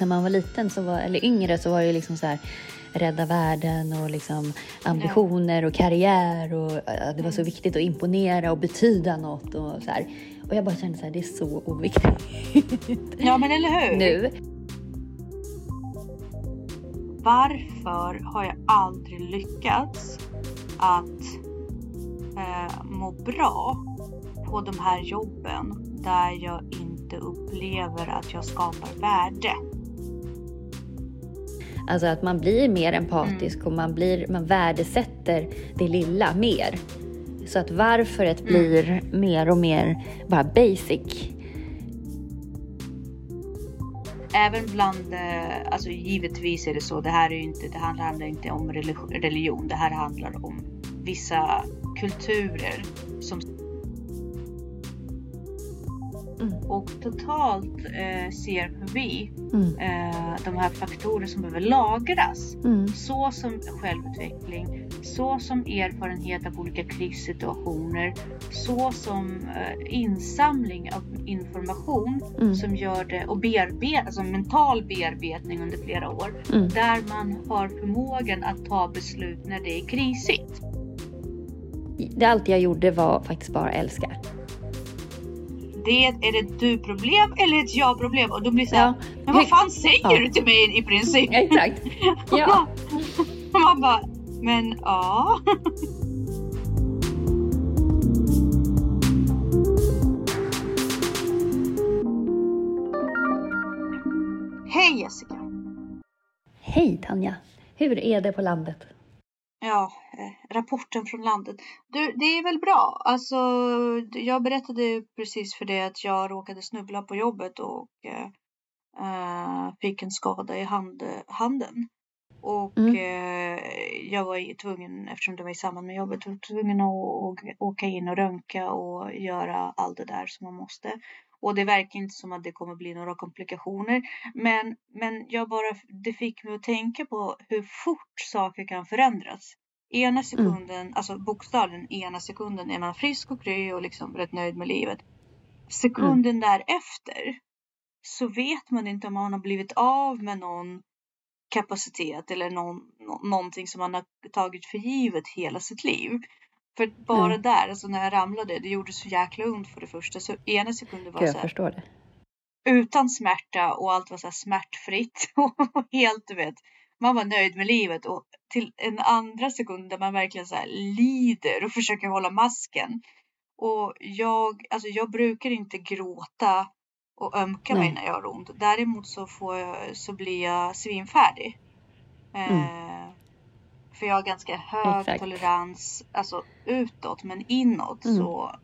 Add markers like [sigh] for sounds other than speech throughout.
När man var liten, så var, eller yngre, så var det liksom så här rädda världen och liksom ambitioner och karriär och det var så viktigt att imponera och betyda något och så här. Och jag bara kände så här, det är så oviktigt. Ja, men eller hur? Nu. Varför har jag aldrig lyckats att eh, må bra på de här jobben där jag inte upplever att jag skapar värde? Alltså att man blir mer empatisk mm. och man, blir, man värdesätter det lilla mer. Så att varföret mm. blir mer och mer bara basic. Även bland, eh, alltså givetvis är det så, det här är inte, det handlar inte om religion, det här handlar om vissa kulturer som Mm. Och totalt eh, ser vi mm. eh, de här faktorer som behöver lagras. Mm. Så som självutveckling, så som erfarenhet av olika krissituationer, så som eh, insamling av information mm. som gör det och bearbet, alltså mental bearbetning under flera år. Mm. Där man har förmågan att ta beslut när det är krisigt. Det allt jag gjorde var faktiskt bara älska det är ett du-problem eller ett jag-problem? Och då blir det så här, ja. men vad fan säger ja. du till mig i princip? Exakt. [laughs] Ja. Man bara, men ja. [laughs] Hej Jessica! Hej Tanja! Hur är det på landet? Ja, eh, rapporten från landet. Du, det är väl bra. Alltså, jag berättade precis för dig att jag råkade snubbla på jobbet och eh, fick en skada i hand, handen. Och mm. eh, jag var tvungen, eftersom det var i samband med jobbet, var tvungen att åka in och röntga och göra allt det där som man måste. Och det verkar inte som att det kommer bli några komplikationer. Men, men jag bara, det fick mig att tänka på hur fort saker kan förändras. Ena mm. sekunden, mm. alltså bokstavligen ena sekunden är man frisk och kry och liksom rätt nöjd med livet. Sekunden mm. därefter så vet man inte om man har blivit av med någon kapacitet eller någon, någonting som man har tagit för givet hela sitt liv. För bara mm. där, alltså när jag ramlade, det gjorde så jäkla ont för det första. Så ena sekunden var jag så här, förstår det. utan smärta och allt var så här smärtfritt [laughs] och helt, du vet, man var nöjd med livet och till en andra sekund där man verkligen så här lider och försöker hålla masken. Och jag, alltså jag brukar inte gråta och ömka Nej. mig när jag har ont. Däremot så, får jag, så blir jag svinfärdig. Mm. Eh, för jag har ganska hög Exakt. tolerans alltså utåt men inåt mm. så,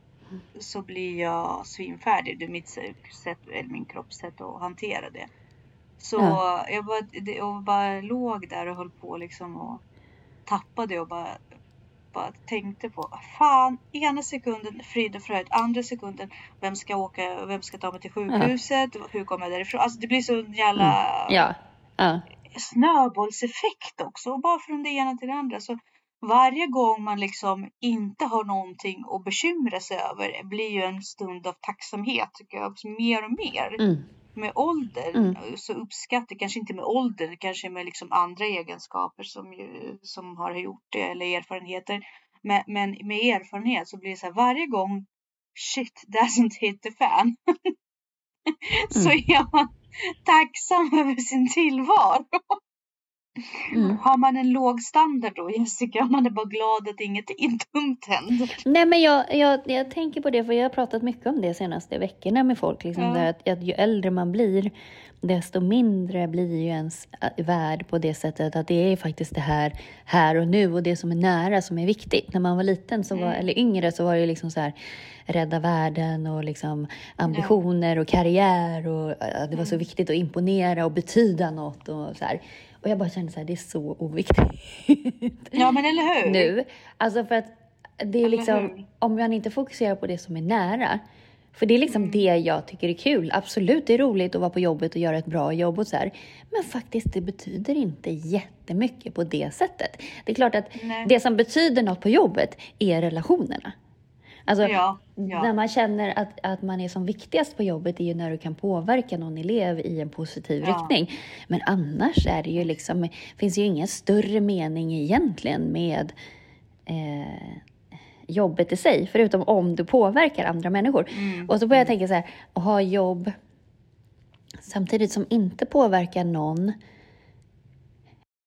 så blir jag svinfärdig. Det är mitt sätt, eller min kropps sätt att hantera det. Så ja. jag, bara, jag bara låg där och höll på liksom och tappade och bara, bara tänkte på fan ena sekunden frid och fröjd, andra sekunden vem ska åka, vem ska ta mig till sjukhuset, ja. hur kommer jag därifrån? Alltså det blir så jävla mm. ja. Ja snöbollseffekt också. Och bara från det ena till det andra. Så varje gång man liksom inte har någonting att bekymra sig över blir ju en stund av tacksamhet tycker jag. Mer och mer. Mm. Med ålder mm. så uppskattar, kanske inte med ålder, kanske med liksom andra egenskaper som, ju, som har gjort det eller erfarenheter. Men, men med erfarenhet så blir det så här varje gång shit doesn't hit the fan. [laughs] så mm. är man tacksam över sin tillvaro. Mm. Har man en låg standard då Jessica? Man är bara glad att ingenting dumt händer. Nej men jag, jag, jag tänker på det för jag har pratat mycket om det senaste veckorna med folk. Liksom, ja. att, att ju äldre man blir desto mindre blir ju ens äh, värld på det sättet att det är faktiskt det här, här och nu och det som är nära som är viktigt. När man var liten, så var, mm. eller yngre, så var det liksom så här rädda världen och liksom ambitioner och karriär och äh, det var så mm. viktigt att imponera och betyda något och så här. Och jag bara kände så här, det är så oviktigt. [laughs] Ja, men eller hur? Nu. Alltså för att det är liksom, om man inte fokuserar på det som är nära, för det är liksom mm. det jag tycker är kul. Absolut, det är roligt att vara på jobbet och göra ett bra jobb och så här. Men faktiskt, det betyder inte jättemycket på det sättet. Det är klart att Nej. det som betyder något på jobbet är relationerna. Alltså, Ja, ja. när man känner att, att man är som viktigast på jobbet är ju när du kan påverka någon elev i en positiv Ja. riktning. Men annars är det ju liksom, finns ju ingen större mening egentligen med eh, jobbet i sig, förutom om du påverkar andra människor. Mm. Och så börjar jag tänka så här, att ha jobb samtidigt som inte påverkar någon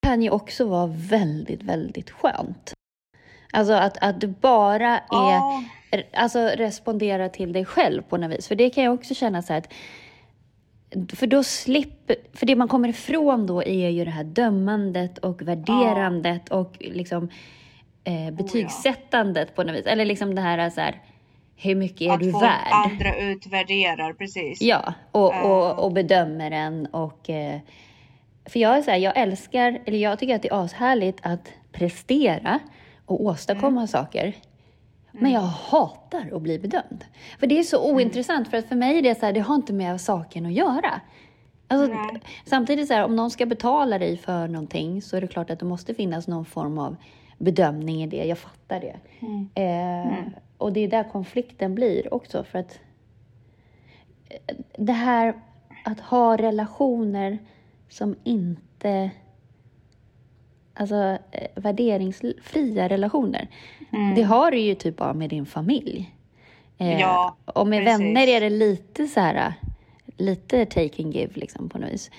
kan ju också vara väldigt, väldigt skönt. Alltså att, att du bara är, Ja, alltså responderar till dig själv på något vis. För det kan jag också känna så här att för då slipper, för det man kommer ifrån då är ju det här dömandet och värderandet och liksom eh, betygsättandet på något vis. Eller liksom det här så här, hur mycket är att du värd? andra utvärderar, precis. Ja, och, Ja. och, och bedömer den och... Eh, för jag är så här, jag älskar, eller jag tycker att det är ashärligt att prestera och åstadkomma saker. Men jag hatar att bli bedömd. För det är så ointressant, för att för mig är det så här, det har inte med saken att göra. Alltså, samtidigt så här, om någon ska betala dig för någonting så är det klart att det måste finnas någon form av bedömning i det. Jag fattar det. Mm. Eh, Och det är där konflikten blir också. För att eh, det här att ha relationer som inte... Alltså eh, värderingsfria relationer. Mm. Det har du ju typ bara med din familj. Eh, Ja, och med precis. vänner är det lite så här, lite take and give liksom på något vis.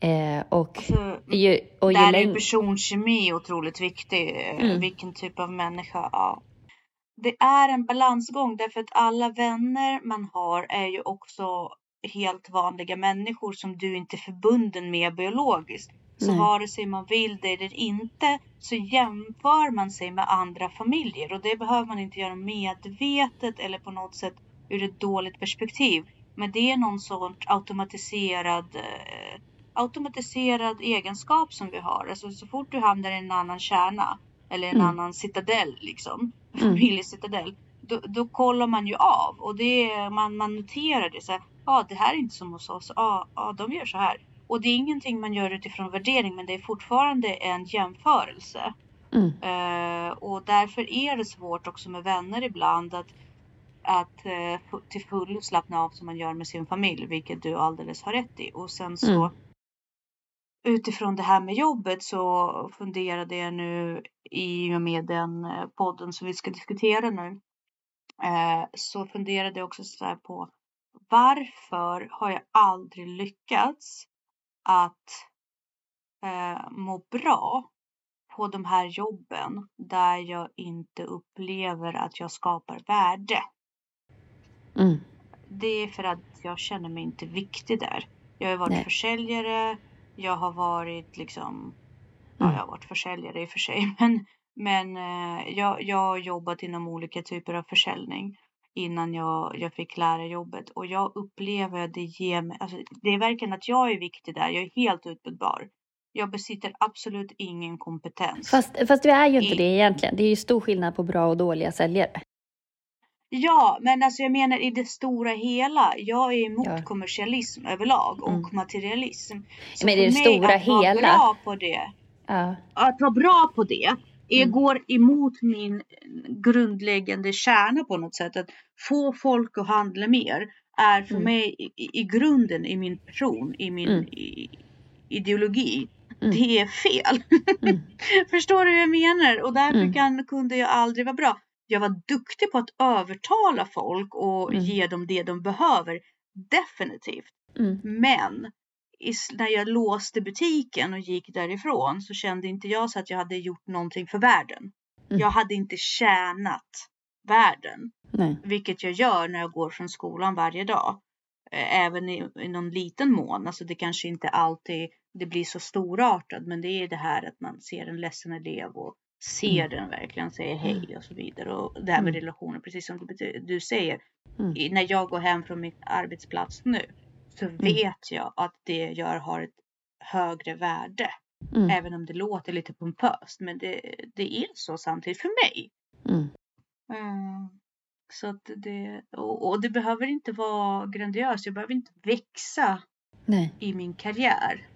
Eh, och Alltså, ju, och ju Där är längre... personkemi otroligt viktig. eh, Mm. Vilken typ av människa. Ja. Det är en balansgång därför att alla vänner man har är ju också helt vanliga människor som du inte är förbunden med biologiskt. Så Nej. vare sig man vill det eller inte så jämför man sig med andra familjer och det behöver man inte göra medvetet eller på något sätt ur ett dåligt perspektiv. Men det är någon sorts automatiserad eh, automatiserad egenskap som vi har. Alltså så fort du hamnar i en annan kärna eller en Mm. annan citadell liksom, [laughs] Mm. familjecitadell, då, då kollar man ju av och det är, man, man noterar det så här, ja det här är inte som hos oss, ja, ja de gör så här. Och det är ingenting man gör utifrån värdering men det är fortfarande en jämförelse. Mm, Eh, och därför är det svårt också med vänner ibland att, att fu- till fullo slappna av som man gör med sin familj, vilket du alldeles har rätt i. Och sen så Mm. utifrån det här med jobbet så funderade jag nu i och med den eh, podden som vi ska diskutera nu. Eh, så funderade jag också så på varför har jag aldrig lyckats att eh, må bra på de här jobben där jag inte upplever att jag skapar värde. mm, Det är för att jag känner mig inte viktig där. Jag har varit Nej. försäljare. Jag har varit liksom. Ja, Mm. jag har varit försäljare i och för sig, [laughs] men men eh, jag, jag har jobbat inom olika typer av försäljning innan jag, jag fick lära jobbet och jag upplever att det ger mig, alltså, det är verkligen att jag är viktig där. Jag är helt utbytbar. Jag besitter absolut ingen kompetens. Fast, fast du är ju inte I- det egentligen. Det är ju stor skillnad på bra och dåliga säljare. Ja, men alltså jag menar i det stora hela. Jag är emot Ja. kommersialism överlag och Mm. materialism. Så Men i det stora att vara hela- bra på det, Ja. att vara bra på det, Mm. går emot min grundläggande kärna på något sätt. Att få folk att handla mer är för Mm. mig i, i grunden i min person, i min Mm. i, ideologi. Mm. Det är fel. Mm. [laughs] Förstår du hur jag menar? Och därför Mm. kan, kunde jag aldrig vara bra. Jag var duktig på att övertala folk och ge dem det de behöver. Definitivt. Men när jag låste butiken och gick därifrån så kände inte jag så att jag hade gjort någonting för världen. Mm. Jag hade inte tjänat världen. Nej. Vilket jag gör när jag går från skolan varje dag. Även i, i någon liten mån. Alltså det kanske inte alltid det blir så storartat. Men det är det här att man ser en ledsen elev och ser Mm. den verkligen, säger hej och så vidare. Och det här med Mm. relationer, precis som du, du säger. Mm. I, när jag går hem från min arbetsplats nu så vet jag att det jag gör har ett högre värde. Mm. Även om det låter lite pompöst. Men det, det är så samtidigt för mig. Mm. Mm. Så att det, och, och det behöver inte vara grandiöst. Jag behöver inte växa Nej. i min karriär.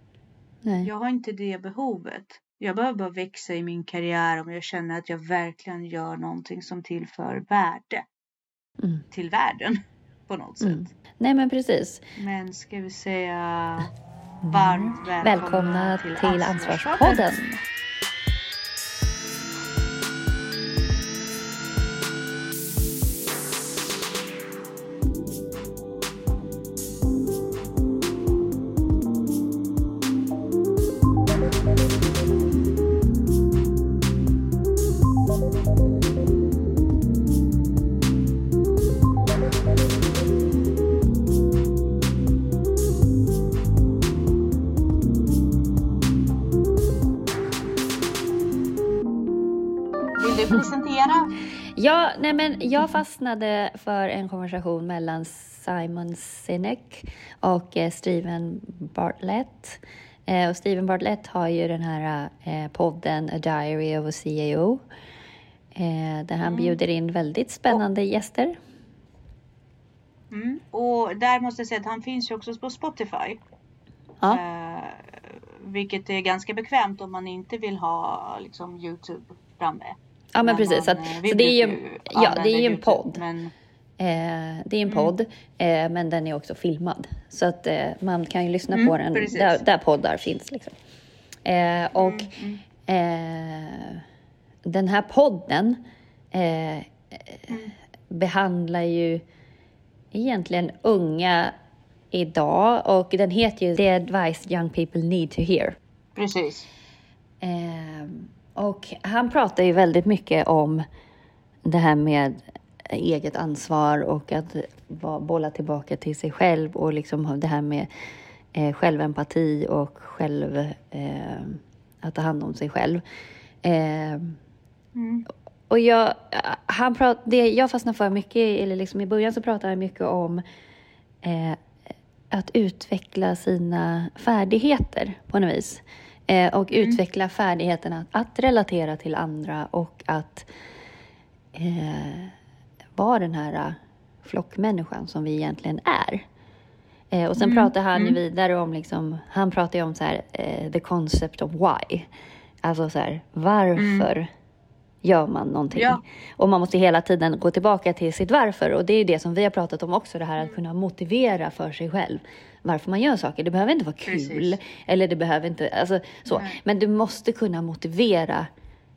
Nej. Jag har inte det behovet. Jag behöver bara växa i min karriär om jag känner att jag verkligen gör någonting som tillför värde. mm. till världen på något sätt. Mm. Nej men precis. Men ska vi säga varmt välkomna, välkomna till, till Ansvarspodden. Jag fastnade för en konversation mellan Simon Sinek och eh, Steven Bartlett. Eh, och Steven Bartlett har ju den här eh, podden A Diary of a CAO där han mm. bjuder in väldigt spännande och, gäster. Mm. Och där måste jag säga att han finns ju också på Spotify. Ja. Vilket är ganska bekvämt om man inte vill ha liksom, Youtube framme. Ja, men precis. Man, eh, så det är ju, ja, det är ju en podd. Men... Eh, det är en mm. podd, eh, men den är också filmad. Så att eh, man kan ju lyssna mm, på den där, där, poddar finns. Liksom. Eh, och mm, mm. Eh, den här podden mm. behandlar ju egentligen unga idag och den heter ju The Advice Young People Need to Hear. Precis. Och han pratar ju väldigt mycket om det här med eget ansvar och att bolla tillbaka till sig själv och liksom det här med eh, självempati och själv, eh, att ta hand om sig själv. Eh, mm. Och jag, han prat, det jag fastnade för mycket, eller liksom i början så pratade han mycket om eh, att utveckla sina färdigheter på något vis. Eh, och mm. utveckla färdigheten att, att, relatera till andra och att eh, vara den här eh, flockmänniskan som vi egentligen är. Eh, och sen mm. pratar han mm. vidare om, liksom, han pratar ju om så här, eh, the concept of why. Alltså så här, varför mm. Gör man någonting? Ja. Och man måste hela tiden gå tillbaka till sitt varför. Och det är det som vi har pratat om också, det här att mm. kunna motivera för sig själv varför man gör saker. Det behöver inte vara kul. Precis. Eller det behöver inte, alltså så. Men du måste kunna motivera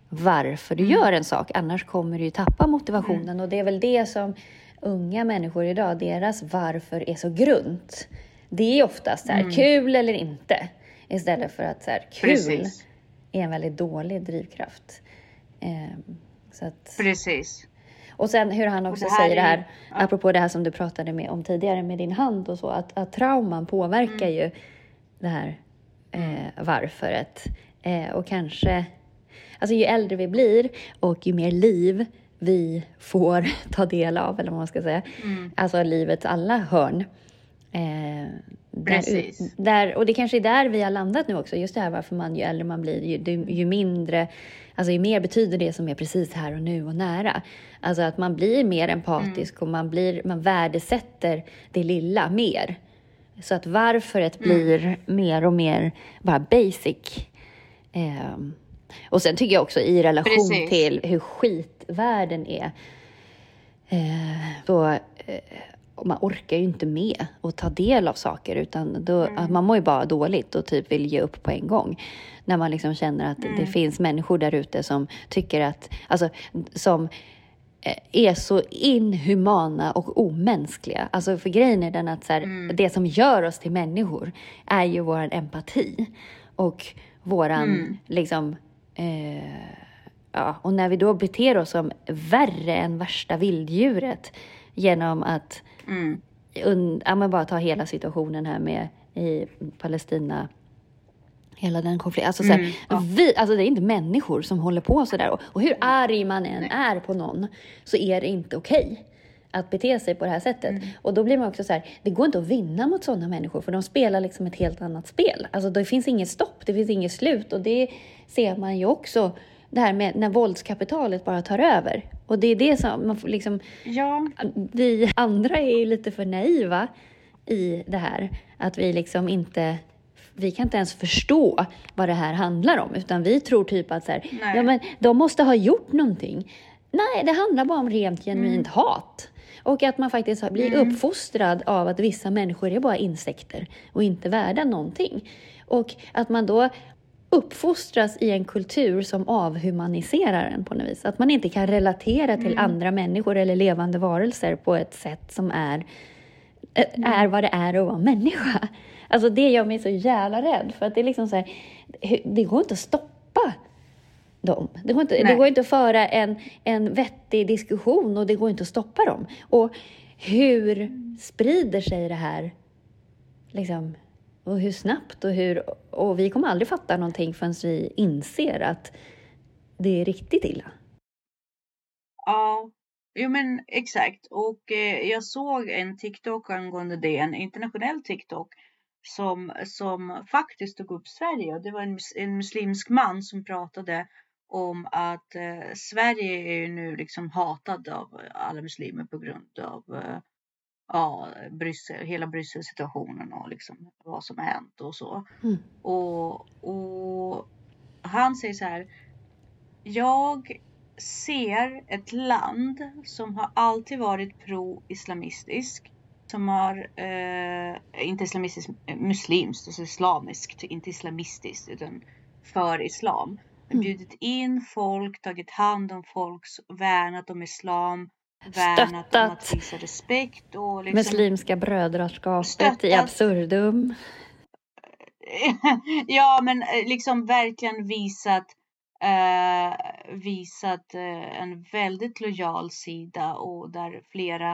varför du mm. gör en sak. Annars kommer du ju tappa motivationen. Mm. Och det är väl det som unga människor idag, deras varför är så grunt. Det är oftast så här, mm. kul eller inte. Istället för att så här, kul Precis. är en väldigt dålig drivkraft. Eh, att, Precis. Och sen hur han också det säger det här, ja. apropå det här som du pratade med om tidigare med din hand och så, att, att trauman påverkar mm. ju det här eh, varföret. Eh, och kanske, alltså ju äldre vi blir och ju mer liv vi får [laughs] ta del av, eller vad man ska säga, mm. alltså livets alla hörn. Eh, där, där, och det kanske är där vi har landat nu också, just det här varför man ju äldre man blir, ju, ju mindre Alltså ju mer betyder det som är precis här och nu och nära. Alltså att man blir mer empatisk mm. och man, blir, man värdesätter det lilla mer. Så att varföret mm. blir mer och mer bara basic. Eh, och sen tycker jag också i relation precis. till hur skit världen är. Eh, så, eh, man orkar ju inte med att ta del av saker utan då, mm. man mår ju bara dåligt och typ vill ge upp på en gång. När man liksom känner att mm. det finns människor där ute som tycker att, alltså som eh, är så inhumana och omänskliga. Alltså för grejen är den att så här, mm. det som gör oss till människor är ju vår empati och våran mm. liksom eh, ja, och när vi då beter oss som värre än värsta vilddjuret genom att mm. ja, men bara ta hela situationen här med i Palestina hela den konflikten. Alltså, mm, ja. alltså det är inte människor som håller på sådär. Och, och hur arg man än Nej. är på någon så är det inte okej okay att bete sig på det här sättet. Mm. Och då blir man också så här, det går inte att vinna mot sådana människor för de spelar liksom ett helt annat spel. Alltså det finns inget stopp, det finns inget slut och det ser man ju också det här med när våldskapitalet bara tar över. Och det är det som man får liksom... Ja. Vi andra är ju lite för naiva i det här. Att vi liksom inte... Vi kan inte ens förstå vad det här handlar om, utan vi tror typ att så här, ja, men de måste ha gjort någonting. Nej, det handlar bara om rent genuint mm. hat. Och att man faktiskt blir Mm. uppfostrad av att vissa människor är bara insekter och inte värda någonting. Och att man då uppfostras i en kultur som avhumaniserar en på något vis. Att man inte kan relatera till Mm. andra människor eller levande varelser på ett sätt som är, är vad det är att vara människa. Alltså det gör mig så jävla rädd för att det är liksom så här, det går inte att stoppa dem. Det går inte, det går inte att föra en, en vettig diskussion och det går inte att stoppa dem. Och hur sprider sig det här? Liksom, och hur snabbt och hur... Och vi kommer aldrig fatta någonting förrän vi inser att det är riktigt illa. Ja, jo men exakt. Och eh, jag såg en TikTok angående det, en internationell TikTok som, som faktiskt tog upp Sverige. Det var en, en muslimsk man som pratade om att eh, Sverige är ju nu liksom hatad av alla muslimer på grund av eh, ja, Bryssel, hela Brysselsituationen och liksom vad som har hänt och så. Mm. Och, och han säger så här. Jag ser ett land som har alltid varit pro-islamistisk. Som har, eh, inte islamistiskt, eh, muslimskt, alltså islamiskt, inte islamistiskt utan för islam. Mm. Bjudit in folk, tagit hand om folk, värnat om islam, om Stöttat. att visa respekt och liksom Muslimska brödraskapet i absurdum. [laughs] ja, men eh, liksom verkligen visat, eh, visat eh, en väldigt lojal sida och där flera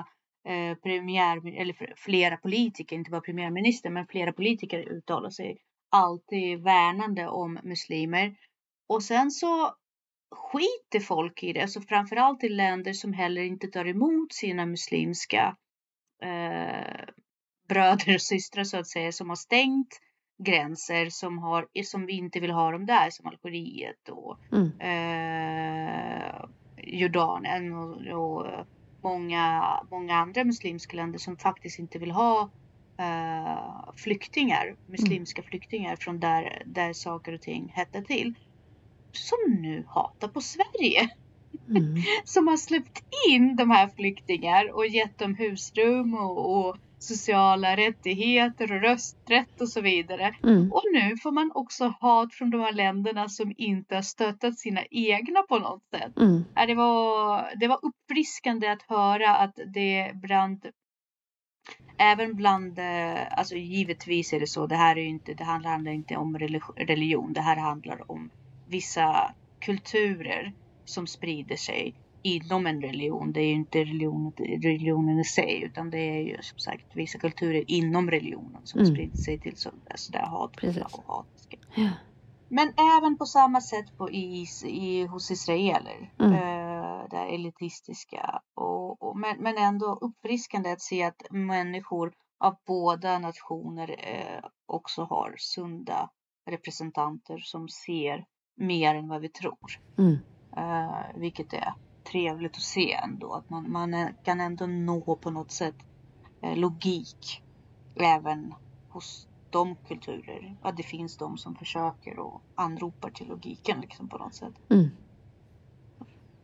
eh, premiär, eller flera politiker, inte bara premiärminister, men flera politiker uttalar sig alltid värnande om muslimer. Och sen så skiter folk i det, alltså framförallt i länder som heller inte tar emot sina muslimska eh, bröder och systrar så att säga, som har stängt gränser som, har, som vi inte vill ha dem där, som Algeriet och Mm. eh, Jordanien och, och många, många andra muslimska länder som faktiskt inte vill ha eh, flyktingar, muslimska flyktingar från där, där saker och ting hette till. Som nu hatar på Sverige Mm. [laughs] som har släppt in de här flyktingar och gett dem husrum och, och sociala rättigheter och rösträtt och så vidare. Mm. Och nu får man också hat från de här länderna som inte har stöttat sina egna på något sätt. Mm. Det var, det var uppfriskande att höra att det bland Även bland, eh, alltså givetvis är det så, det här är inte, det handlar inte om religi- religion, det här handlar om vissa kulturer som sprider sig inom en religion. Det är ju inte religion, religionen i sig, utan det är ju som sagt vissa kulturer inom religionen som Mm. sprider sig till så, sådär hatfulla Precis. och hatiska. Ja. Men även på samma sätt på is, i, hos israeler. Mm. Eh, det här elitistiska. Och, och, men, men ändå uppfriskande att se att människor av båda nationer eh, också har sunda representanter som ser mer än vad vi tror. Mm. Eh, vilket är trevligt att se ändå. Att man, man kan ändå nå på något sätt eh, logik även hos de kulturer. Att det finns de som försöker och anropar till logiken liksom på något sätt. Mm.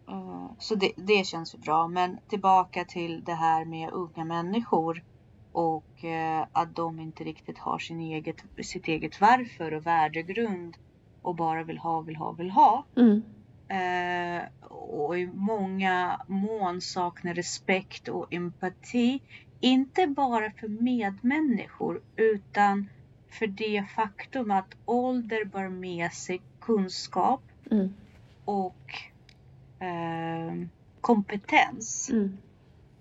Eh, Så det, det känns ju bra. Men tillbaka till det här med unga människor och att de inte riktigt har sin eget, sitt eget varför och värdegrund och bara vill ha, vill ha, vill ha. Mm. Eh, och i många mån saknar respekt och empati. Inte bara för medmänniskor utan för det faktum att ålder bär med sig kunskap Mm. och eh, kompetens Mm.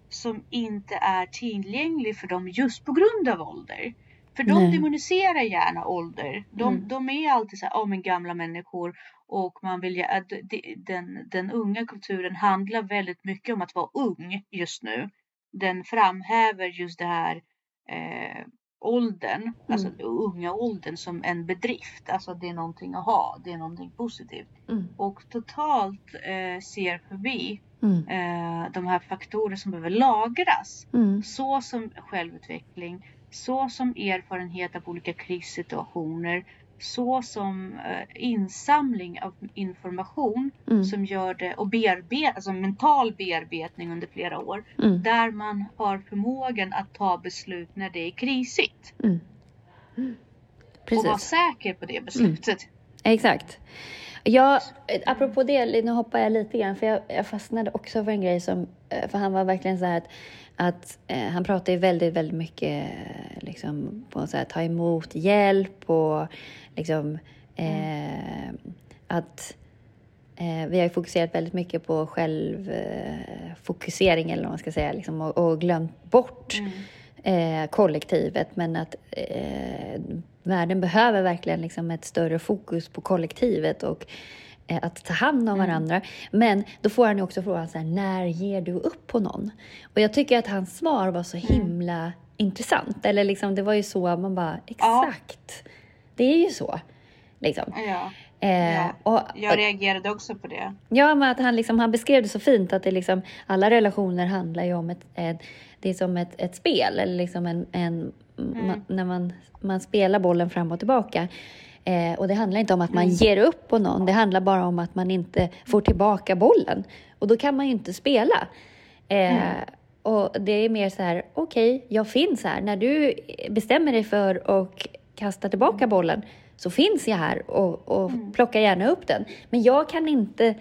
som inte är tillgänglig för dem just på grund av ålder. För de Nej. demoniserar gärna ålder. De, Mm. de är alltid så här, oh, men gamla människor och man vill, ja- det- den, den unga kulturen handlar väldigt mycket om att vara ung just nu. Den framhäver just det här eh, åldern, alltså unga åldern som en bedrift. Alltså det är någonting att ha, det är någonting positivt. Mm. Och totalt eh, ser förbi Mm. eh, de här faktorer som behöver lagras. Mm. Så som självutveckling, så som erfarenhet av olika krissituationer, så som eh, insamling av information Mm. som gör det och bearbet, alltså mental bearbetning under flera år Mm. där man har förmågan att ta beslut när det är krisigt Mm. Mm. och vara säker på det beslutet. exakt. Jag, apropå det, nu hoppar jag lite grann, för jag, jag fastnade också för en grej som, eh, för han var verkligen så här att, att eh, han pratade ju väldigt, väldigt mycket eh, liksom på så här, ta emot hjälp och liksom eh, att eh, vi har fokuserat väldigt mycket på självfokusering fokusering, eller vad man ska säga, liksom, och, och glömt bort Mm. eh, kollektivet men att eh, världen behöver verkligen liksom ett större fokus på kollektivet och att ta hand om Mm. varandra. Men då får han ju också frågan så här, när ger du upp på någon? Och jag tycker att hans svar var så Mm. himla intressant. Eller liksom, det var ju så man bara, exakt. Det är ju så. Liksom. Ja, Eh, Ja, och, jag reagerade också på det. Ja, men att han, liksom, han beskrev det så fint att det liksom, alla relationer handlar ju om ett, ett det är som ett, ett spel, eller liksom en, en, ma, när man, man spelar bollen fram och tillbaka. Eh, och det handlar inte om att man ger upp på någon, det handlar bara om att man inte får tillbaka bollen. Och då kan man ju inte spela. Eh, Och det är mer så här, okej, jag finns här. När du bestämmer dig för att kasta tillbaka bollen så finns jag här och, och plocka gärna upp den. Men jag kan inte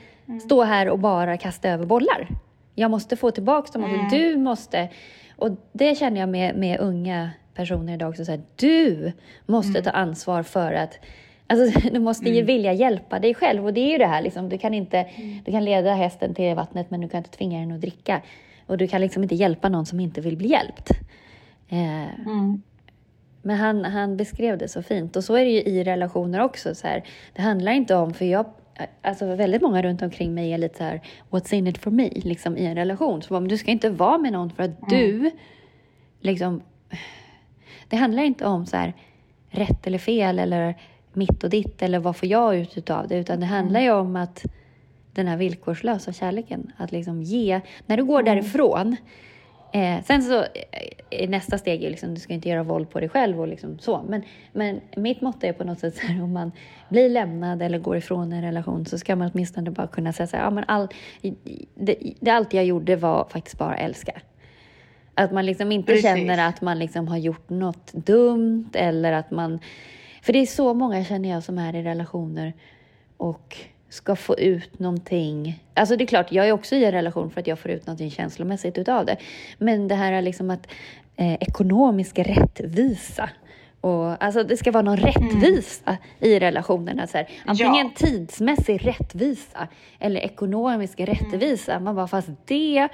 stå här och bara kasta över bollar. Jag måste få tillbaka dem. Mm. Du måste, och det känner jag med, med unga personer idag också, så här, du måste ta ansvar för att Alltså, [laughs] du måste ju vilja hjälpa dig själv och det är ju det här liksom, du kan inte, du kan leda hästen till vattnet men du kan inte tvinga den att dricka. Och du kan liksom inte hjälpa någon som inte vill bli hjälpt. Eh, Mm. men han, han beskrev det så fint. Och så är det ju i relationer också. Så här. Det handlar inte om, för jag, alltså väldigt många runt omkring mig är lite så här, what's in it for me, liksom i en relation. Så men du ska inte vara med någon för att du, liksom, det handlar inte om så här, rätt eller fel eller mitt och ditt eller vad får jag ut utav det, utan det handlar ju om att den här villkorslösa kärleken, att liksom ge, när du går därifrån, Eh, sen så eh, nästa steg är liksom, du ska inte göra våld på dig själv och liksom så. Men, men mitt motto är på något sätt så här, om man blir lämnad eller går ifrån en relation så ska man åtminstone bara kunna säga så här, ja men all, det, det allt jag gjorde var faktiskt bara älska. Att man liksom inte Precis. känner att man liksom har gjort något dumt eller att man... För det är så många känner jag som är i relationer och ska få ut någonting. Alltså det är klart, jag är också i en relation för att jag får ut någonting känslomässigt utav det. Men det här är liksom att eh, ekonomisk rättvisa. Och, alltså det ska vara någon rättvisa i relationerna. Så här. Antingen Ja. tidsmässig rättvisa eller ekonomisk rättvisa. Man bara, fast det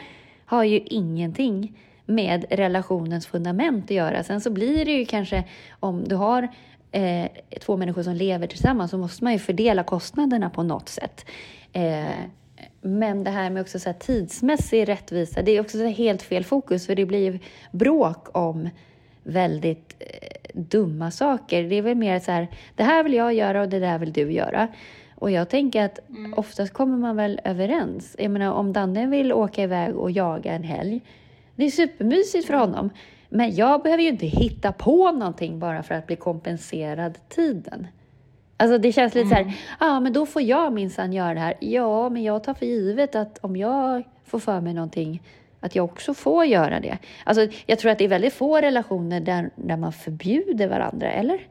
har ju ingenting med relationens fundament att göra. Sen så blir det ju kanske om du har eh, två människor som lever tillsammans så måste man ju fördela kostnaderna på något sätt. Eh, men det här med också så här tidsmässig rättvisa, det är också helt fel fokus för det blir ju bråk om väldigt eh, dumma saker. Det är väl mer så här, det här vill jag göra och det där vill du göra. Och jag tänker att oftast kommer man väl överens. Jag menar om Danne vill åka iväg och jaga en helg, det är supermysigt för honom. Men jag behöver ju inte hitta på någonting bara för att bli kompenserad tiden. Alltså det känns lite så här, ja men då får jag minsann göra det här. Ja, men jag tar för givet att om jag får för mig någonting, att jag också får göra det. Alltså jag tror att det är väldigt få relationer där, där man förbjuder varandra, eller?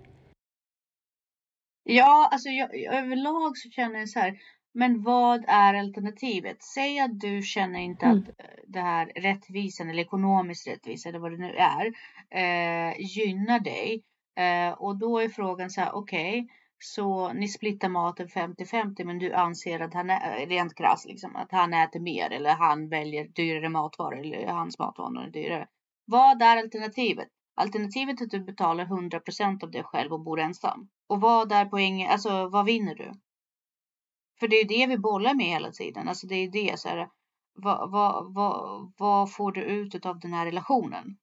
Ja, alltså jag- överlag så känner jag så här. Men vad är alternativet? Säg att du känner inte Mm. att eh, det här rättvisan eller ekonomisk rättvisa eller vad det nu är eh, gynnar dig. Eh, och då är frågan så här, okej, så ni splittar maten 50-50 men du anser att han är, rent krasst liksom, att han äter mer eller han väljer dyrare matvaror eller hans matvanor är dyrare. Vad är alternativet? Alternativet är att du betalar 100% av det själv och bor ensam. Och vad är poängen, alltså vad vinner du? För det är det vi bollar med hela tiden. Alltså det är det så här. Vad, vad, vad, vad får du ut av den här relationen?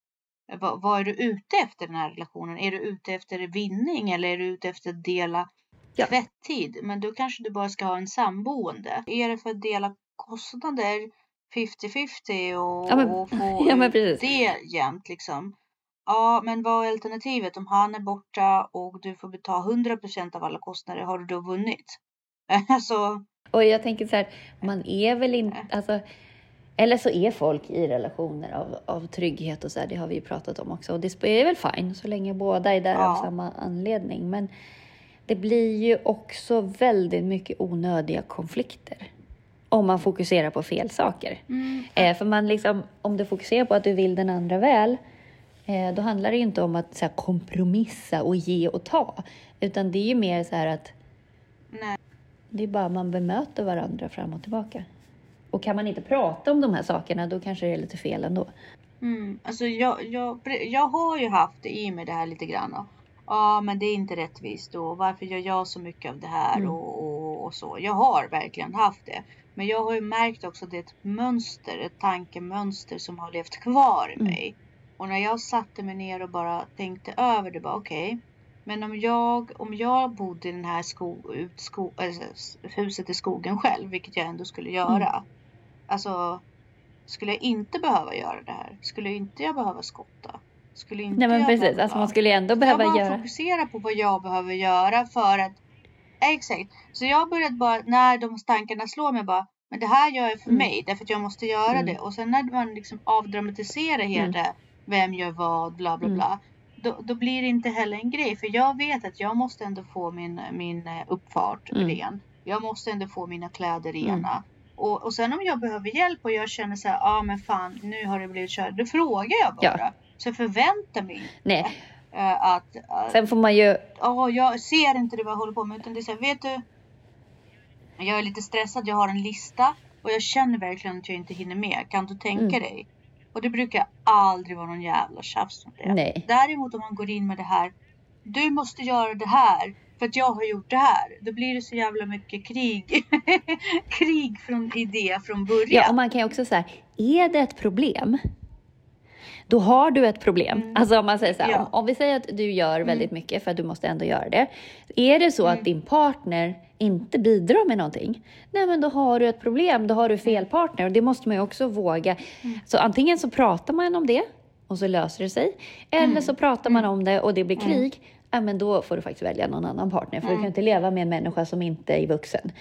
Vad, vad är du ute efter den här relationen? Är du ute efter vinning eller är du ute efter att dela Ja. tvättid? Men då kanske du bara ska ha en samboende. Är det för att dela kostnader 50-50 och, Ja, men- och få [laughs] ja, men precis. det jämnt liksom? Ja, men vad är alternativet? Om han är borta och du får betala 100% av alla kostnader, har du då vunnit? [laughs] alltså... Och jag tänker så här, man är väl inte, alltså, eller så är folk i relationer av, av trygghet och så här, det har vi ju pratat om också. Och det är väl fine så länge båda är där ja. av samma anledning. Men det blir ju också väldigt mycket onödiga konflikter om man fokuserar på fel saker. Mm. Eh, för man liksom, om du fokuserar på att du vill den andra väl, eh, då handlar det ju inte om att så här, kompromissa och ge och ta, utan det är ju mer så här att Nej. Det är bara man bemöter varandra fram och tillbaka. Och kan man inte prata om de här sakerna, då kanske det är lite fel ändå. Mm, alltså jag, jag, jag har ju haft i mig det här lite grann. Ja, men det är inte rättvist och varför gör jag så mycket av det här mm. och, och, och, så. Jag har verkligen haft det. Men jag har ju märkt också att det är ett mönster, ett tankemönster som har levt kvar i mm. mig. Och när jag satte mig ner och bara tänkte över det, bara okej. Okay, men om jag, om jag bodde i den här sko, sko, alltså, huset i skogen själv, vilket jag ändå skulle göra. Mm. Alltså, skulle jag inte behöva göra det här? Skulle inte jag behöva skotta? Skulle inte Nej men jag precis, behöva... alltså man skulle ändå behöva göra. Jag bara fokusera på vad jag behöver göra för att Exakt. Så jag började bara, när de tankarna slår mig bara, men det här gör jag för mm. mig därför att jag måste göra mm. det. Och sen när man liksom avdramatiserar hela mm. det, vem gör vad, bla bla mm. bla. Då, då, blir det inte heller en grej. För jag vet att jag måste ändå få min, min eh, uppfart mm. ren. Jag måste ändå få mina kläder rena. Mm. Och, och sen om jag behöver hjälp och jag känner så här, ja ah, men fan nu har det blivit kört. Då frågar jag bara. Ja. Så förväntar mig inte. Nej. Uh, att, uh, sen får man ju. Ja, jag ser inte det vad jag håller på med. Utan det är så här, vet du. Jag är lite stressad. Jag har en lista. Och jag känner verkligen att jag inte hinner med. Kan du tänka mm. dig? Och det brukar aldrig vara någon jävla tjafs om det. Nej. Däremot om man går in med det här. Du måste göra det här. För att jag har gjort det här. Då blir det så jävla mycket krig. [laughs] krig från idé från början. Ja, och man kan ju också säga, är det ett problem? Då har du ett problem. Mm. Alltså om man säger så här, ja. om, om, vi säger att du gör mm. väldigt mycket för att du måste ändå göra det. Är det så mm. att din partner inte bidrar med någonting, nej men då har du ett problem, då har du fel mm. partner och det måste man ju också våga. Mm. Så antingen så pratar man om det och så löser det sig, eller mm. så pratar man om det och det blir krig, ja, men då får du faktiskt välja någon annan partner, för du kan inte leva med en människa som inte är vuxen.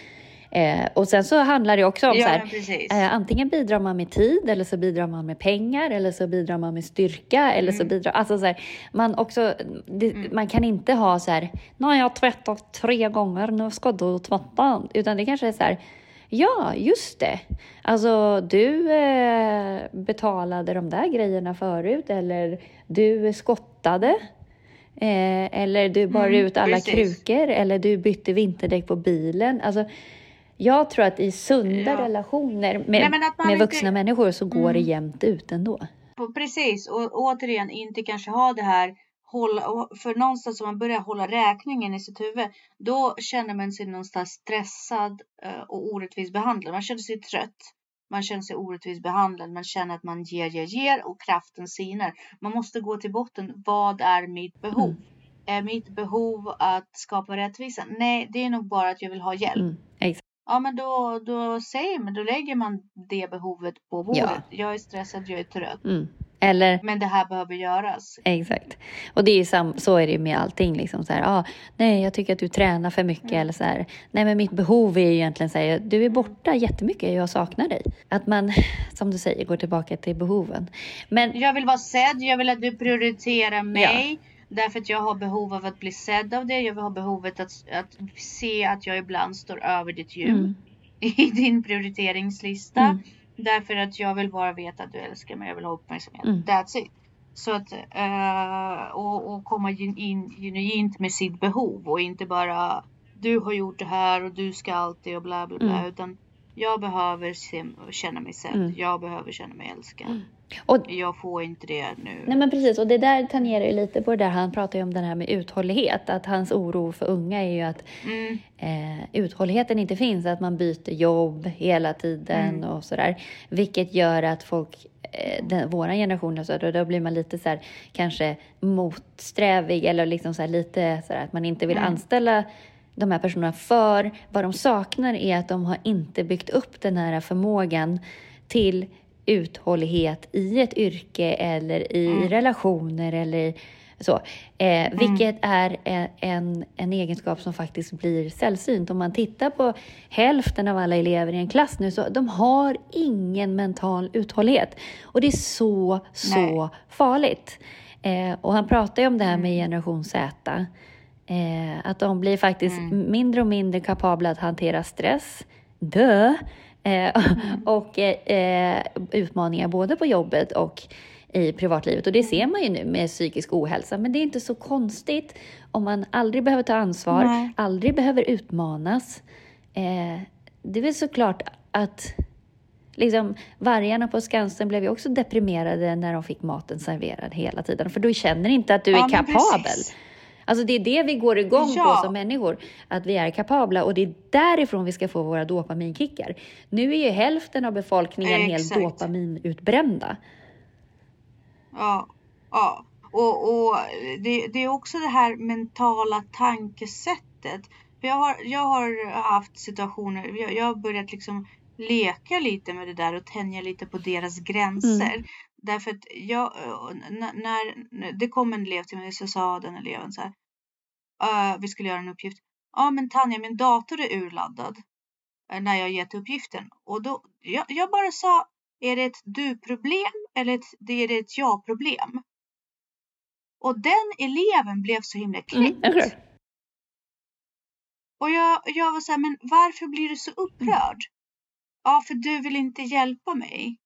Eh, och sen så handlar det också om ja, så här, eh, antingen bidrar man med tid eller så bidrar man med pengar eller så bidrar man med styrka mm. eller så mm. bidrar, alltså så här, man också, det, mm. man kan inte ha så här, nu har jag tvättat tre gånger, nu ska du tvätta, utan det kanske är så här, Ja, just det. Alltså, du eh, betalade de där grejerna förut eller du skottade. Eh, eller du bar mm, ut alla precis. krukor eller du bytte vinterdäck på bilen. Alltså, jag tror att i sunda ja. relationer med, Nej, med vuxna inte... människor så går mm. det jämnt ut ändå. Precis, och återigen inte kanske ha det här hålla, för någonstans om man börjar hålla räkningen i sitt huvud, då känner man sig någonstans stressad eh, och orättvist behandlad. Man känner sig trött. Man känner sig orättvist behandlad. Man känner att man ger, ger, ger och kraften sinar. Man måste gå till botten. Vad är mitt behov? Mm. Är mitt behov att skapa rättvisa? Nej, det är nog bara att jag vill ha hjälp. Mm. Ja, men då, då säger man, då lägger man det behovet på bordet. Ja. Jag är stressad, jag är trött. Mm. Eller, men det här behöver göras. Exakt. Och det är sam, så är det ju med allting. Liksom så här, ah, nej, jag tycker att du tränar för mycket. Mm. Eller så här, nej, men mitt behov är ju egentligen så här, du är borta jättemycket, jag saknar dig. Att man, som du säger, går tillbaka till behoven. Men, jag vill vara sedd, jag vill att du prioriterar mig. Ja. Därför att jag har behov av att bli sedd av det. Jag har behovet att, att se att jag ibland står över ditt ljud mm. [laughs] i din prioriteringslista. Mm. Därför att jag vill bara veta att du älskar mig. Jag vill ha uppmärksamhet. Mm. That's it. Så att uh, och, och komma in genuint med sitt behov och inte bara du har gjort det här och du ska alltid och bla bla bla. Mm. Utan jag behöver se, känna mig sedd. Mm. Jag behöver känna mig älskad. Mm. Och, jag får inte det nu. Nej men precis, och det där tangerar ju lite på det där han pratar ju om den här med uthållighet. Att hans oro för unga är ju att mm. eh, uthålligheten inte finns, att man byter jobb hela tiden mm. och sådär. Vilket gör att folk, eh, den, våran generation, alltså, då, då blir man lite så här, kanske motsträvig eller liksom så här, lite så här, att man inte vill mm. anställa de här personerna för vad de saknar är att de har inte byggt upp den här förmågan till uthållighet i ett yrke eller i Mm. relationer eller så. Eh, vilket är en, en, en egenskap som faktiskt blir sällsynt. Om man tittar på hälften av alla elever i en klass nu, så de har ingen mental uthållighet. Och det är så, så Nej. farligt. Eh, och han pratar ju om det här med Mm. generation Z. Eh, att de blir faktiskt Mm. mindre och mindre kapabla att hantera stress, dö eh, [laughs] och eh, utmaningar både på jobbet och i privatlivet. Och det ser man ju nu med psykisk ohälsa. Men det är inte så konstigt om man aldrig behöver ta ansvar, Nej. aldrig behöver utmanas. Eh, det är väl såklart att liksom, vargarna på Skansen blev ju också deprimerade när de fick maten serverad hela tiden. För du känner inte att du Ja, är kapabel. precis. Alltså det är det vi går igång Ja. på som människor, att vi är kapabla och det är därifrån vi ska få våra dopaminkickar. Nu är ju hälften av befolkningen helt Exakt. dopaminutbrända. Ja, ja. Och, och det, det är också det här mentala tankesättet. För jag, har, jag har haft situationer, jag, jag har börjat liksom leka lite med det där och tänja lite på deras gränser. Därför att jag, eh, när, när det kom en elev till mig så sa den eleven så här. "Eh, vi skulle göra en uppgift. Ja men Tanja, min dator är urladdad. eh, När jag gett uppgiften. Och då, jag, jag bara sa, är det ett du-problem eller ett, det är det ett jag-problem? Och den eleven blev så himla kränkt. Mm, hur? Och jag, jag var så här, men varför blir du så upprörd? Ja, för du vill inte hjälpa mig.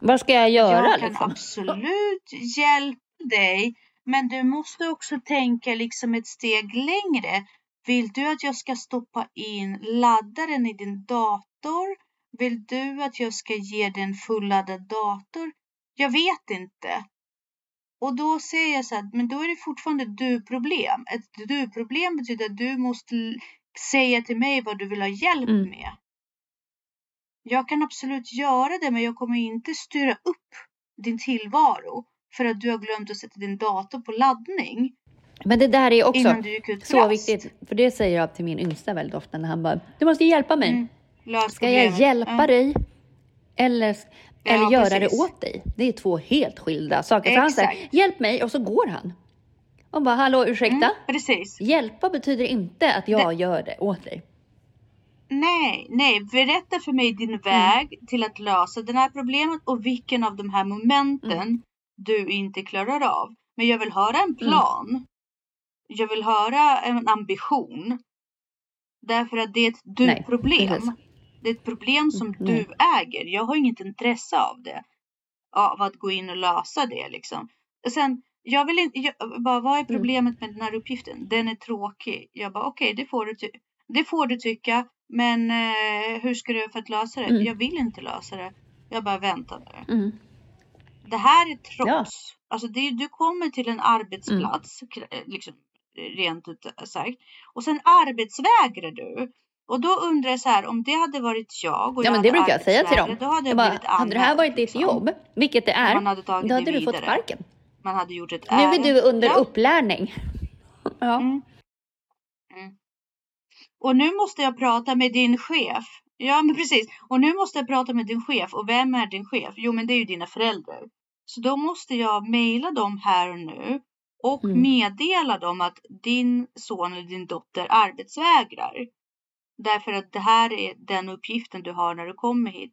Vad ska jag göra jag kan liksom? absolut hjälpa dig, men du måste också tänka liksom ett steg längre. Vill du att jag ska stoppa in laddaren i din dator? Vill du att jag ska ge dig en fulladdad dator? Jag vet inte. Och då säger jag så här, men då är det fortfarande du-problem. Ett du-problem betyder att du måste säga till mig vad du vill ha hjälp Mm. med. Jag kan absolut göra det, men jag kommer inte styra upp din tillvaro för att du har glömt att sätta din dator på laddning Men det där är också så viktigt. För det säger jag till min yngsta väldigt ofta när han bara, du måste hjälpa mig. Mm. Ska jag hjälpa Ja. dig eller, eller Ja, göra precis. det åt dig? Det är två helt skilda saker. För han säger, Exakt. hjälp mig och så går han. Och bara, hallå ursäkta? Mm, precis. Hjälpa betyder inte att jag gör det åt dig. Nej, nej, berätta för mig din väg till att lösa det här problemet och vilken av de här momenten du inte klarar av. Men jag vill höra en plan. Jag vill höra en ambition. Därför att det är ett du-problem. Det är ett problem som Mm, du äger. Jag har inget intresse av det. Av att gå in och lösa det liksom. Sen, jag vill inte, jag, bara, vad är problemet med den här uppgiften? Den är tråkig. Jag bara, okej, det får du ty- det får du tycka. Men eh, hur ska du göra för att lösa det? Mm. Jag vill inte lösa det. Jag bara, vänta nu. Mm. Det här är trots. Alltså det, du kommer till en arbetsplats, k- eh, liksom, rent ut sagt. Och sen arbetsvägrar du. Och då undrar jag så här, om det hade varit jag och Ja, jag men det brukar jag säga till dem. Då hade Jag bara, blivit hade det här varit ditt liksom. jobb, vilket det är, hade då hade du fått vidare. sparken. Man hade gjort ett Nu är du under Ja. upplärning. Ja. [laughs] Mm. Mm. Och nu måste jag prata med din chef. Ja, men precis. Och nu måste jag prata med din chef. Och vem är din chef? Jo, men det är ju dina föräldrar. Så då måste jag mejla dem här och nu och Mm. meddela dem att din son eller din dotter arbetsvägrar. Därför att det här är den uppgiften du har när du kommer hit.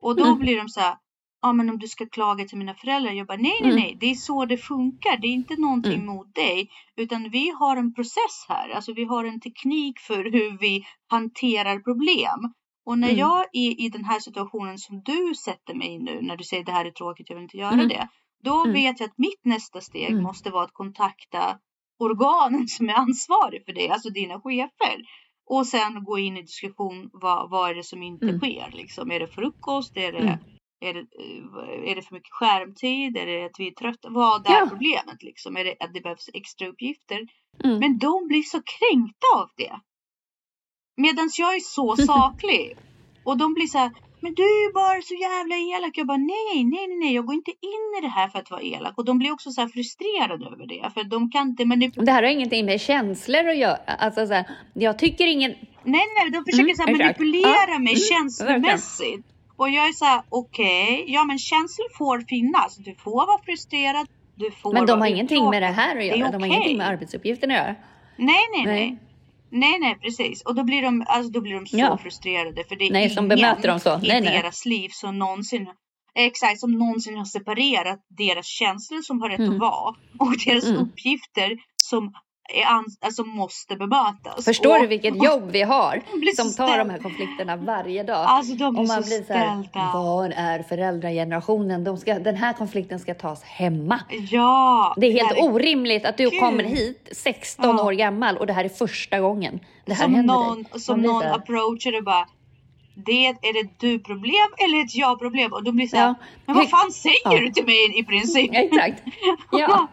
Och då Mm. blir de så här. Ja, men om du ska klaga till mina föräldrar. Jag bara, nej, nej, Mm. nej. Det är så det funkar. Det är inte någonting Mm. mot dig. Utan vi har en process här. Alltså vi har en teknik för hur vi hanterar problem. Och när Mm. jag är i den här situationen som du sätter mig i nu. När du säger det här är tråkigt, jag vill inte göra Mm. det. Då Mm. vet jag att mitt nästa steg måste vara att kontakta organen som är ansvarig för det. Alltså dina chefer. Och sen gå in i diskussion. Vad, vad är det som inte sker? Liksom, är det frukost? Är det. Är, det, eh, är det för mycket skärmtid? Är det att vi är trötta? Vad är Ja. problemet? Liksom? Är det att det behövs extra uppgifter? Mm. Men de blir så kränkta av det. Medan jag är så [laughs] saklig. Och de blir så här. Men du är ju bara så jävla elak. Jag bara nej, nej, nej. Jag går inte in i det här för att vara elak. Och de blir också så här frustrerade över det. För de kan inte manipulera. Det här har ingenting med känslor att göra. Alltså, så här, jag tycker ingen... Nej, nej, de försöker Mm, så manipulera Ja, mig mm, känslomässigt. Och jag är så här, okej, okay, ja men känslor får finnas. Du får vara frustrerad, du får Men de har ingenting med det här att göra, är de har ingenting med arbetsuppgifterna att göra. Nej, nej, nej. Nej. Nej, nej, precis. Och då blir de, alltså, då blir de så Ja. frustrerade. För det är Nej, som bemöter dem så. i Nej, nej. deras liv som någonsin, exakt, som någonsin har separerat deras känslor som har rätt Mm. att vara och deras Mm. uppgifter som är alltså måste bemötas. Förstår och, du vilket jobb vi har [laughs] som tar de här konflikterna varje dag? Alltså de blir Och man så blir så här, ställda. var är föräldragenerationen? De ska, den här konflikten ska tas hemma. Ja. Det är helt här orimligt att du Gud. kommer hit 16 Ja. år gammal och det här är första gången det här som händer någon, dig. som någon här, approachar och bara det, är det du problem eller ett jag problem? Och då blir det så här, Ja. men vad fan säger Ja. du till mig i princip? [laughs] Exakt. [laughs] Ja.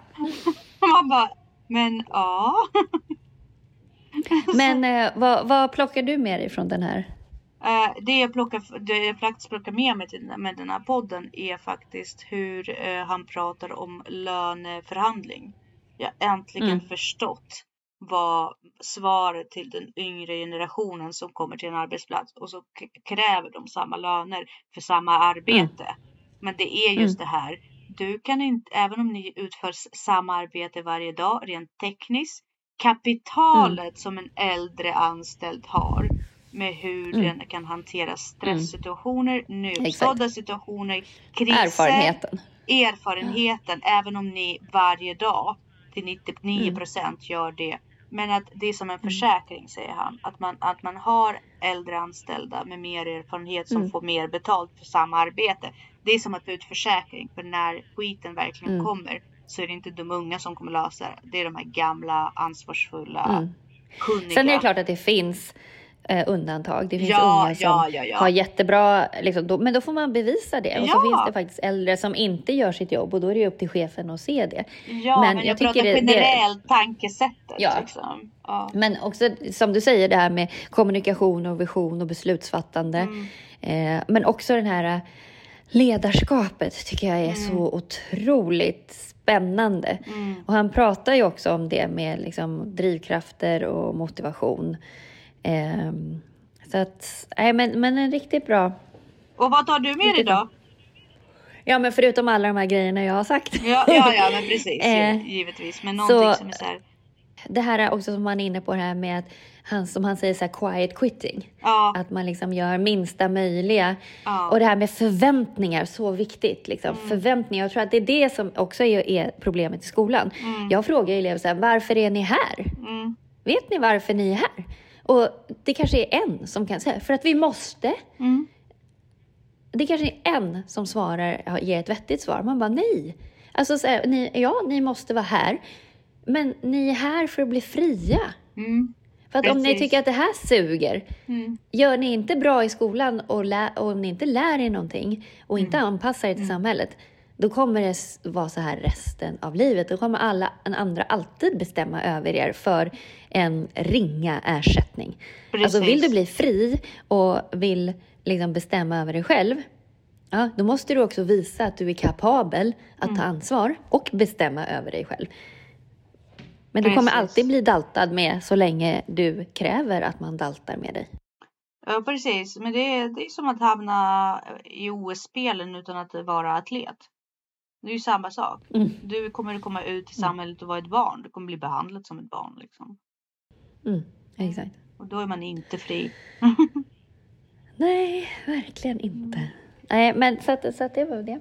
Man bara, men ja. [laughs] Men eh, vad, vad plockar du med dig från den här? Eh, det jag plockar, det jag faktiskt plockar med mig till, med den här podden är faktiskt hur eh, han pratar om löneförhandling. Jag har äntligen Mm. förstått vad svaret till den yngre generationen som kommer till en arbetsplats och så kräver de samma löner för samma arbete. Men det är just det här. Du kan inte, även om ni utför samma arbete varje dag rent tekniskt, kapitalet som en äldre anställd har med hur Mm. den kan hantera stresssituationer, nödstådda situationer, kriser, Erfarenheten. erfarenheten, även om ni varje dag till 99 procent gör det. Men att det är som en försäkring säger han. Att man, att man har äldre anställda med mer erfarenhet som Mm. får mer betalt för samma arbete. Det är som att få ut försäkring. För när skiten verkligen Mm. kommer så är det inte de unga som kommer lösa det. Det är de här gamla, ansvarsfulla, Mm. kunniga. Sen är det klart att det finns eh, undantag. Det finns Ja, unga som ja, ja, har jättebra, liksom, då, men då får man bevisa det. Och så finns det faktiskt äldre som inte gör sitt jobb och då är det upp till chefen att se det. Ja, men, men jag, jag tycker pratar det- det- generellt tankesättet. Ja. Liksom. Men också som du säger det här med kommunikation och vision och beslutsfattande. Mm. Eh, men också den här ledarskapet tycker jag är Mm. så otroligt spännande. Mm. Och han pratar ju också om det med liksom drivkrafter och motivation. Ehm, så att, nej men, men en riktigt bra. Och vad tar du med dig då? Ja men förutom alla de här grejerna jag har sagt. Ja, ja, ja men precis. [laughs] Eh, givetvis. Men någonting så- som är så här. Det här är också som man är inne på det här med att han, som han säger så här quiet quitting. Ja, Att man liksom gör minsta möjliga. ja. Och det här med förväntningar, så viktigt. Liksom. Mm. Förväntningar, jag tror att det är det som också är, är problemet i skolan. Mm. Jag frågar elever så här, varför är ni här? Mm, Vet ni varför ni är här? Och det kanske är en som kan säga, för att vi måste. mm, Det kanske är en som svarar, ger ett vettigt svar. Man bara nej. Alltså, så här, ni, ja, ni måste vara här. Men ni är här för att bli fria. mm, För att om ni Precis. tycker att det här suger, mm, gör ni inte bra i skolan och, lä- och om ni inte lär er någonting och inte Mm. anpassar er till samhället, då kommer det vara så här resten av livet. Då kommer alla en andra alltid bestämma över er för en ringa ersättning. Alltså vill du bli fri och vill liksom bestämma över dig själv, ja, då måste du också visa att du är kapabel att Mm. ta ansvar och bestämma över dig själv. Men du kommer Precis. alltid bli daltad med så länge du kräver att man daltar med dig. Ja, precis. Men det är, det är som att hamna i OS-spelen utan att vara atlet. Det är ju samma sak. Mm. Du kommer komma ut i samhället och vara ett barn. Du kommer bli behandlad som ett barn. Liksom. Mm, exakt. Och då är man inte fri. [laughs] Nej, verkligen inte. Nej, men så att, så att det var det.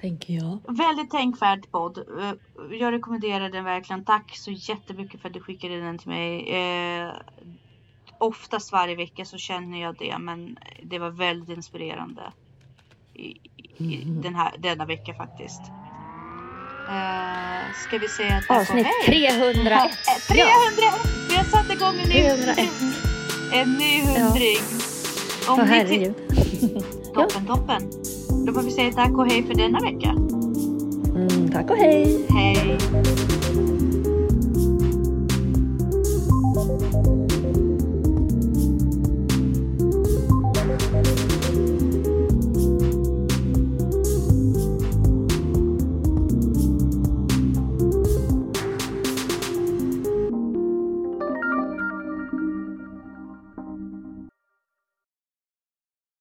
Tänker jag. Väldigt tänkvärd podd. Eh, Jag rekommenderar den verkligen. Tack så jättemycket för att du skickade den till mig. Eh, oftast varje vecka så känner jag det, men det var väldigt inspirerande Mm. Den här, denna vecka faktiskt. Eh, ska vi säga och Avsnitt hej? 301. Eh, 300! Vi har satt igång en ny, 301. en ny hundring. Om Åh ni ty- herregud. toppen, toppen. Då får vi säga tack och hej för denna vecka. Mm, tack och hej. Hej!